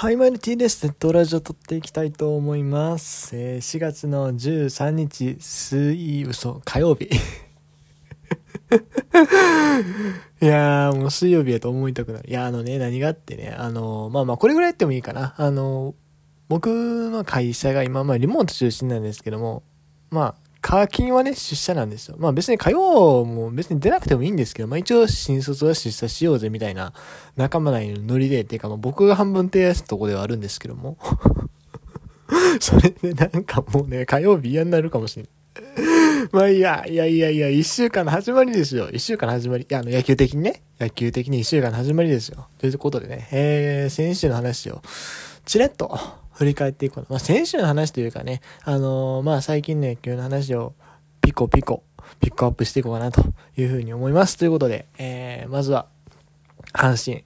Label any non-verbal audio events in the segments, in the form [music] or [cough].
はい、マイルティです。ネットラジオ撮っていきたいと思います。えー、4月の13日、水、嘘、火曜日。[laughs] いやー、もう水曜日やと思いたくなる。いや、あのね、何があってね、あのー、まあまあ、これぐらいやってもいいかな。あのー、僕の会社が今、まあ、リモート中心なんですけども、まあ、課金はね、出社なんですよ。まあ別に火曜も別に出なくてもいいんですけど、まあ一応新卒は出社しようぜみたいな仲間内のノリで、っていうかまあ僕が半分提案したとこではあるんですけども。[laughs] それでなんかもうね、火曜日嫌になるかもしれない。まあいや、いやいやいや、一週間の始まりですよ。一週間の始まり。いや、あの、野球的にね。野球的に一週間の始まりですよ。ということでね、えー、先週の話を、チレッと、振り返っていこうまあ、先週の話というかね、あのー、まあ、最近の野球の話をピコピコ、ピックアップしていこうかなというふうに思います。ということで、えー、まずは、阪神、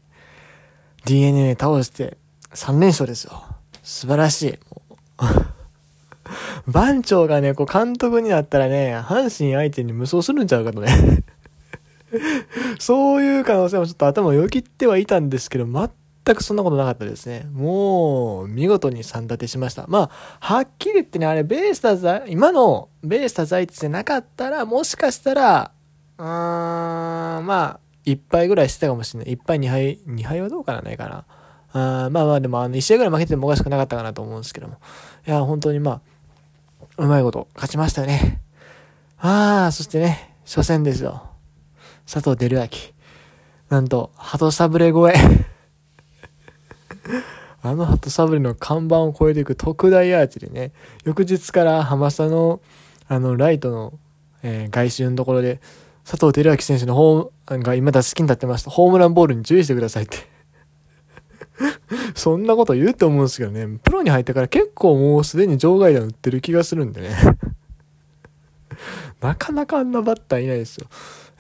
DNA 倒して3連勝ですよ。素晴らしい。番長がね、こう監督になったらね、阪神相手に無双するんちゃうかとねそういう可能性もちょっと頭をよぎってはいたんですけど、全くそんなことなかったですね。もう、見事に3立てしました。まあ、はっきり言ってね、あれ、ベイスターズ、今のベイスターズ相手じゃなかったら、もしかしたら、うーん、まあ、1敗ぐらいしてたかもしれない。1敗2敗、2敗はどうかなないかな。あまあまあ、でも、あの、1試合ぐらい負けててもおかしくなかったかなと思うんですけども。いや、本当にまあ、うまいこと勝ちましたね。ああ、そしてね、初戦ですよ。佐藤輝明。なんと、鳩サブレ超え。あの鳩サブレの看板を越えていく特大アーチでね、翌日から浜下の、あの、ライトの、えー、外周のところで、佐藤輝明選手のホーム、が今打席に立ってました。ホームランボールに注意してくださいって [laughs] そんなこと言うと思うんですけどね、プロに入ってから結構もうすでに場外弾打ってる気がするんでね [laughs] なかなかあんなバッターいないですよ。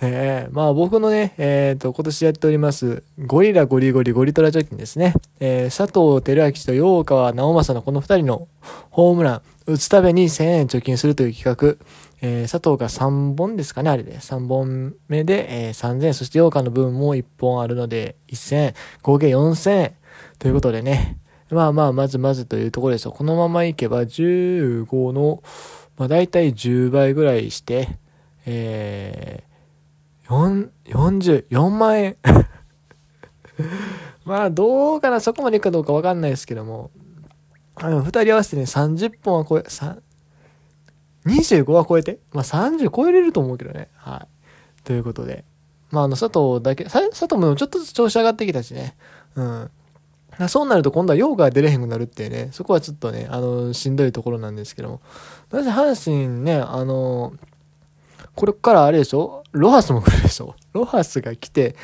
えー、まあ僕のね、えっ、ー、と、今年やっております、ゴリラゴリゴリゴリトラ貯金ですね。えー、佐藤輝明と陽川直正のこの二人の [laughs] ホームラン、打つたびに1000円貯金するという企画。えー、佐藤が3本ですかね、あれで。3本目で、えー、3000円、そして陽川の分も1本あるので、1000円、合計4000円。ということでね。まあまあ、まずまずというところですよ。このままいけば15の、まあ大体10倍ぐらいして、えー、44万円 [laughs] まあ、どうかな、そこまでいくかどうかわかんないですけども、あの、二人合わせてね、30本は超え、25は超えて、まあ30超えれると思うけどね。はい。ということで。まああの、佐藤だけ、佐藤もちょっとずつ調子上がってきたしね。うん。そうなると今度はヨーが出れへんくなるっていうね、そこはちょっとね、あの、しんどいところなんですけども。なぜ阪神ね、あの、これからあれでしょ？ロハスも来るでしょ？ロハスが来て、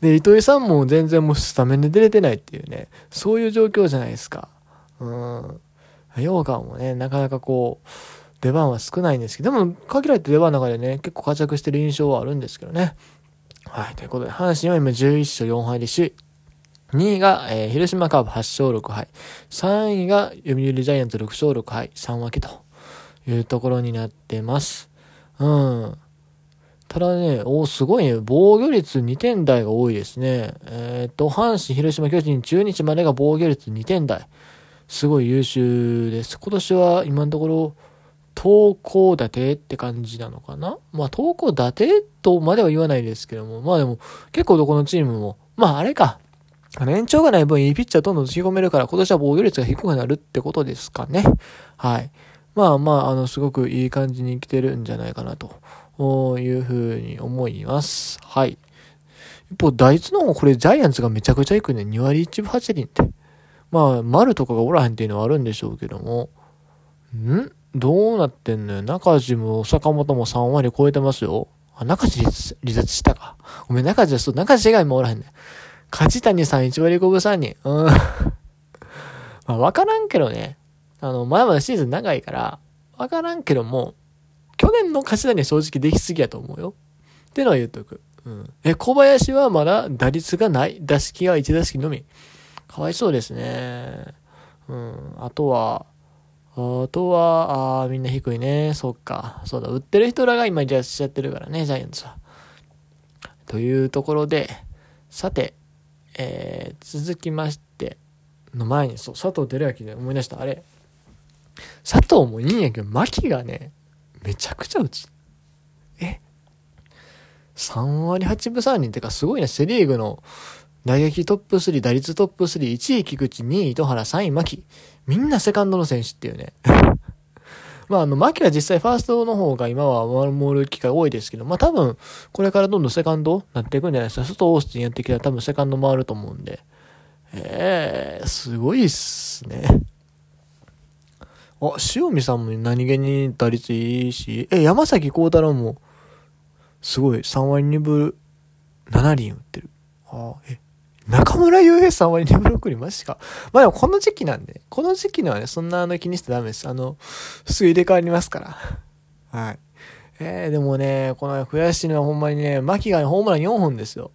で、糸井さんも全然もうスタメンで出れてないっていうね、そういう状況じゃないですか。うん。ヨーガもね、なかなかこう、出番は少ないんですけど、でも、限られて出番の中でね、結構活躍してる印象はあるんですけどね。はい、ということで、阪神は今11勝4敗で首位。2位が、えー、広島カーブ8勝6敗。3位が読売ジャイアンツ6勝6敗。3分けというところになってます。うん。ただね、おすごいね、防御率2点台が多いですね。えっ、と、阪神、広島、巨人、中日までが防御率2点台。すごい優秀です。今年は今のところ、投稿立てって感じなのかな？まあ、投稿立てとまでは言わないですけども、まあでも、結構どこのチームも、まああれか。あの、延長がない分、いいピッチャーどんどん突き込めるから、今年は防御率が低くなるってことですかね。はい。まあまあ、あの、すごくいい感じに来てるんじゃないかなというふうに思います。はい。一方、打率の方これジャイアンツがめちゃくちゃいくね。2割1分8厘って。まあ、丸とかがおらへんっていうのはあるんでしょうけども。ん？どうなってんのよ。中地も坂本も3割超えてますよ。あ、中地離脱したか。ごめん、中地はそう、中地が今おらへんね。梶谷さん1割5分3人。うん。[laughs] まあ、わからんけどね。あの、まだまだシーズン長いから、わからんけども、去年の勝ち谷は正直できすぎやと思うよ。ってのは言っとく。うん。え、小林はまだ打率がない？打席が1打席のみ。かわいそうですね。うん。あとは、あとは、あみんな低いね。そっか。そうだ。売ってる人らが今じゃしちゃってるからね、ジャイアンツは。というところで、さて、えー、続きまして、の前に、そう、佐藤輝明で思い出した。あれ、佐藤もいいんやけど、牧がね、めちゃくちゃ打つ。え ?3 割8分3厘ってかすごいね、セリーグの打撃トップ3、打率トップ3、1位菊池、2位糸原、3位牧。みんなセカンドの選手っていうね。[laughs] まあ、あの、牧は実際ファーストの方が今は守る機会多いですけど、まあ多分、これからどんどんセカンドなっていくんじゃないですか。外オースティンやってきたら多分セカンド回ると思うんで。ええー、すごいっすね。あ、塩見さんも何気に打率いいし、え、山崎幸太郎も、すごい、3割2分7厘打ってる。あえ、中村悠平さんは2ブロックにマジか。まあでもこの時期なんで、この時期のはね、そんなあの気にしてダメです。あの、すぐ入れ替わりますから。はい。えー、でもね、この悔しいのはほんまにね、牧が、ね、ホームラン4本ですよ。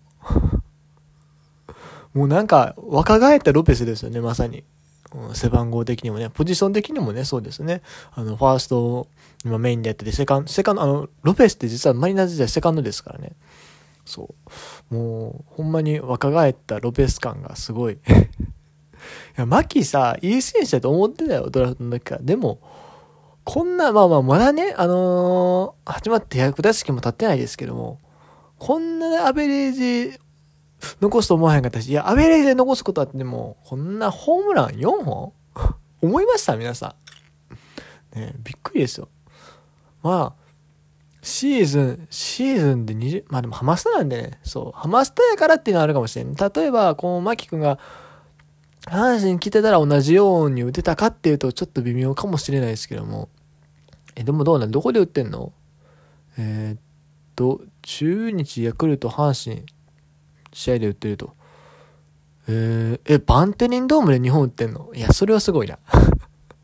もうなんか、若返ったロペスですよね、まさに。うん、背番号的にもね、ポジション的にもね、そうですね。あの、ファースト、今メインでやってて、セカンド、セカンド、あの、ロペスって実はマリナーズ時代セカンドですからね。そう。もう、ほんまに若返ったロペス感がすごい。[laughs] いや、マキさ、いい選手だと思ってたよ、ドラフトの時から。でも、こんな、まあまあ、まだね、あのー、始まって100打席も経ってないですけども、こんなアベレージ残すと思わへんかったし、いや、アベレージで残すことあっても、こんなホームラン4本？[laughs] 思いました皆さん。ねびっくりですよ。まあ、シーズン、シーズンで20、まあでもハマスタなんでね、そう、ハマスタやからっていうのはあるかもしれん。例えば、このマキ君が、阪神来てたら同じように打てたかっていうとちょっと微妙かもしれないですけども。え、でもどうなん？どこで打ってんの？えー、っと、中日、ヤクルト、阪神、試合で打ってると。えー、え、バンテリンドームで日本打ってんの？いや、それはすごいな。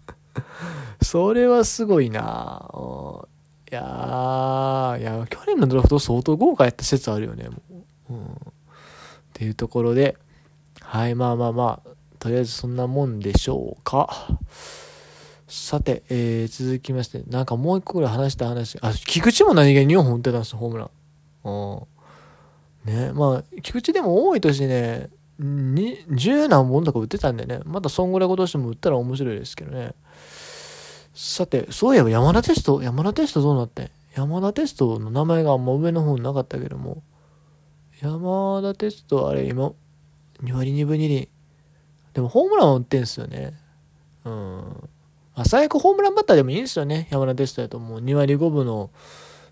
[laughs] それはすごいな。いやー、いや、去年のドラフト相当豪華やった説あるよね、もう。うん。っていうところで、はい、まあまあまあ、とりあえずそんなもんでしょうか。さて、えー、続きまして、なんかもう一個ぐらい話した話、あ、菊池も何気に2本打ってたんですよ、ホームラン。うん。ね、まあ、菊池でも多い年ね、に、十何本とか打ってたんでね、またそんぐらい今年も打ったら面白いですけどね。さて、そういえば山田テスト、山田テストどうなって山田テストの名前があんま上の方になかったけども、山田テストあれ今、2割2分2厘。でもホームランは打ってんすよね。うん。まあ、最悪ホームランバッターでもいいんですよね。山田テストやともう2割5分の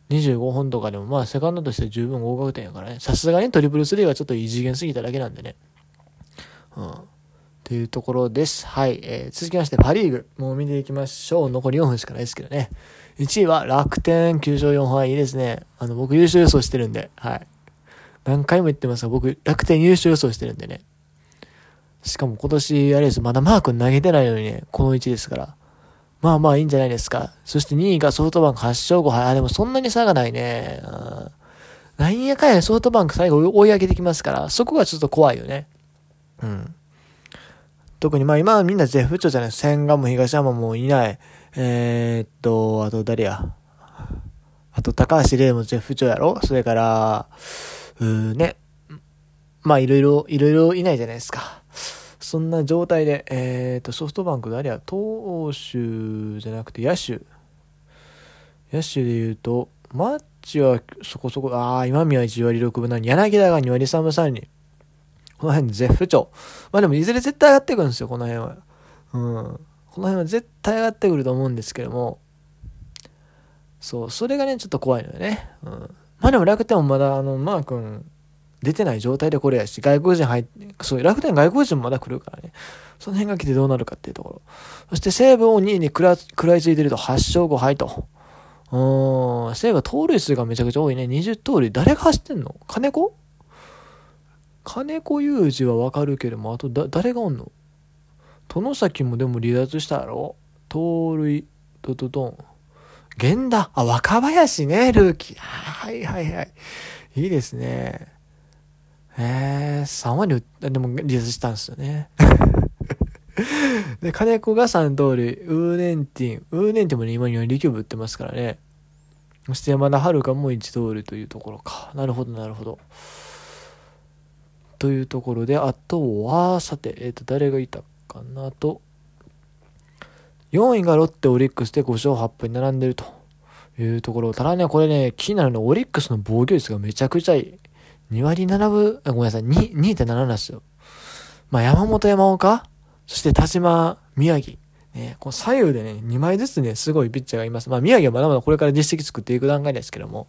25本とかでもまあセカンドとして十分合格点やからね。さすがにトリプルスリーはちょっと異次元すぎただけなんでね。うん。というところです。はい。えー、続きまして、パリーグ。もう見ていきましょう。残り4分しかないですけどね。1位は楽天9勝4敗。いいですね。あの、僕優勝予想してるんで、はい。何回も言ってますが、僕楽天優勝予想してるんでね。しかも今年、あれです。まだマー君投げてないのにね、この位置ですから。まあまあいいんじゃないですか。そして2位がソフトバンク8勝5敗。あ、でもそんなに差がないね。うん。なんやかんやソフトバンク最後追い上げてきますから、そこがちょっと怖いよね。うん。特にまあ今はみんな絶不調じゃない千賀も東山もいない。えー、っと、あと誰や。あと高橋玲も絶不調やろそれから、うーね。まあいろいろ、いろいろいないじゃないですか。そんな状態で、えー、っとソフトバンク誰や投手じゃなくて野手。野手で言うと、マッチはそこそこ、ああ、今宮1割6分7、柳田が2割3分3厘。この辺絶不調。まあでもいずれ絶対上がってくるんですよ、この辺は。うん。この辺は絶対上がってくると思うんですけども。そう、それがね、ちょっと怖いのよね。うん。まあでも楽天もまだ、あの、マー君、出てない状態でこれやし、外国人入って、そう、楽天外国人もまだ来るからね。その辺が来てどうなるかっていうところ。そして西武を2位に食ら食らいついてると8勝5敗と。うん、西武は盗塁数がめちゃくちゃ多いね。20盗塁。誰が走ってんの？金子？金子裕二はわかるけども、あとだ、誰がおんの？殿崎もでも離脱したやろ？盗塁、ドドドン。源田。あ、若林ね、ルーキー。はいはいはい。いいですね。えー、3割でも離脱したんですよね。[laughs] で、金子が3盗塁、ウーネンティン。ウーネンティンもね、今には力部打ってますからね。そして山田遥も1盗塁というところか。なるほど、なるほど。というところで、あとは、さて、えっ、ー、と、誰がいたかかなと。4位がロッテ、オリックスで5勝8敗に並んでるというところ。ただね、これね、気になるのはオリックスの防御率がめちゃくちゃいい。2割7分、ごめんなさい、2.7なんですよ。まあ、山本山岡、そして田島宮城。ね、この左右でね、2枚ずつね、すごいピッチャーがいます。まあ、宮城はまだまだこれから実績作っていく段階ですけども、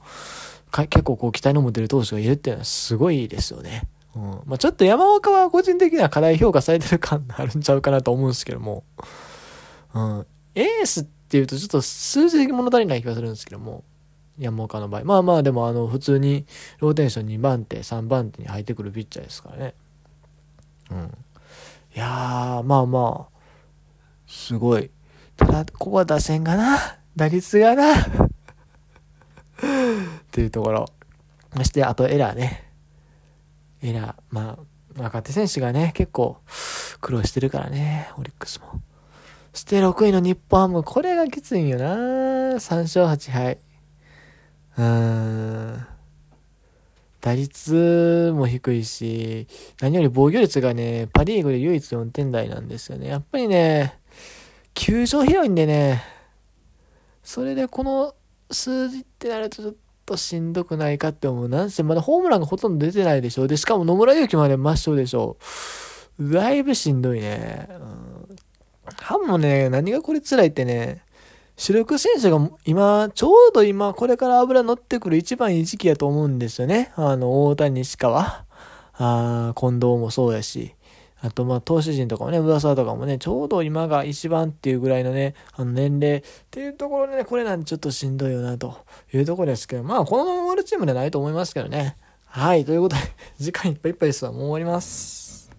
結構こう期待の持てる投手がいるっていうのはすごいですよね。うん。まあ、ちょっと山岡は個人的には課題評価されてる感あるんちゃうかなと思うんですけども、うん。エースっていうとちょっと数字的物足りない気がするんですけども、山岡の場合。まあまあでもあの、普通にローテーション2番手、3番手に入ってくるピッチャーですからね。うん。いやー、まあまあ、すごい。ただ、ここは打線がな、打率がな、っていうところ。そして、あとエラーね。エラー、まあ、若手選手がね、結構苦労してるからね、オリックスも。そして6位の日本ハム、これがきついんよな3勝8敗。うん。打率も低いし、何より防御率がね、パリーグで唯一4点台なんですよね。やっぱりね、球場広いんでね、それでこの数字ってなるとちょっとしんどくないかって思う。なんせまだホームランがほとんど出てないでしょ。で、しかも野村祐希まで抹消でしょう。だいぶしんどいね。うん。ハムもね、何がこれ辛いってね、主力選手が今、ちょうど今、これから油乗ってくる一番いい時期やと思うんですよね。あの、大谷、西川、あ近藤もそうやし。あと、まあ、投手陣とかもね、上沢とかもね、ちょうど今が一番っていうぐらいのね、あの年齢っていうところでね、これなんてちょっとしんどいよな、というところですけど、まあ、このまま終わるチームではないと思いますけどね。はい、ということで、時間いっぱいいっぱいですわ。もう終わります。